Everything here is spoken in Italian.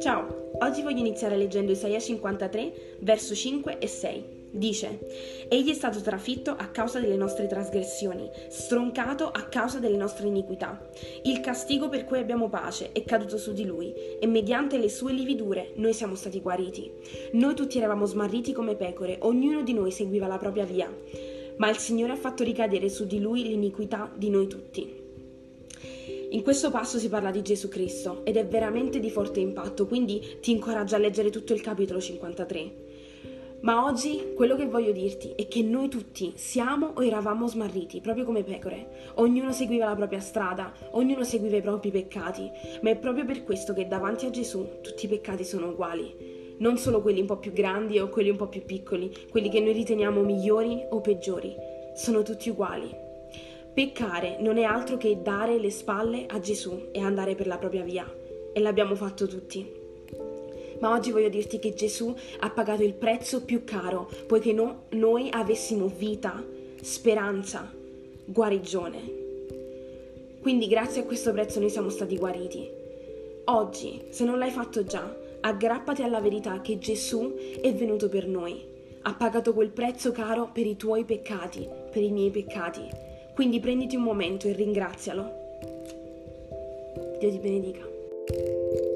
Ciao, oggi voglio iniziare leggendo Isaia 53, verso 5 e 6. Dice, Egli è stato trafitto a causa delle nostre trasgressioni, stroncato a causa delle nostre iniquità. Il castigo per cui abbiamo pace è caduto su di lui e mediante le sue lividure noi siamo stati guariti. Noi tutti eravamo smarriti come pecore, ognuno di noi seguiva la propria via, ma il Signore ha fatto ricadere su di lui l'iniquità di noi tutti. In questo passo si parla di Gesù Cristo ed è veramente di forte impatto, quindi ti incoraggio a leggere tutto il capitolo 53. Ma oggi quello che voglio dirti è che noi tutti siamo o eravamo smarriti, proprio come pecore. Ognuno seguiva la propria strada, ognuno seguiva i propri peccati, ma è proprio per questo che davanti a Gesù tutti i peccati sono uguali. Non solo quelli un po' più grandi o quelli un po' più piccoli, quelli che noi riteniamo migliori o peggiori, sono tutti uguali. Peccare non è altro che dare le spalle a Gesù e andare per la propria via. E l'abbiamo fatto tutti. Ma oggi voglio dirti che Gesù ha pagato il prezzo più caro, poiché no, noi avessimo vita, speranza, guarigione. Quindi grazie a questo prezzo noi siamo stati guariti. Oggi, se non l'hai fatto già, aggrappati alla verità che Gesù è venuto per noi. Ha pagato quel prezzo caro per i tuoi peccati, per i miei peccati quindi prenditi un momento e ringrazialo. Dio ti benedica.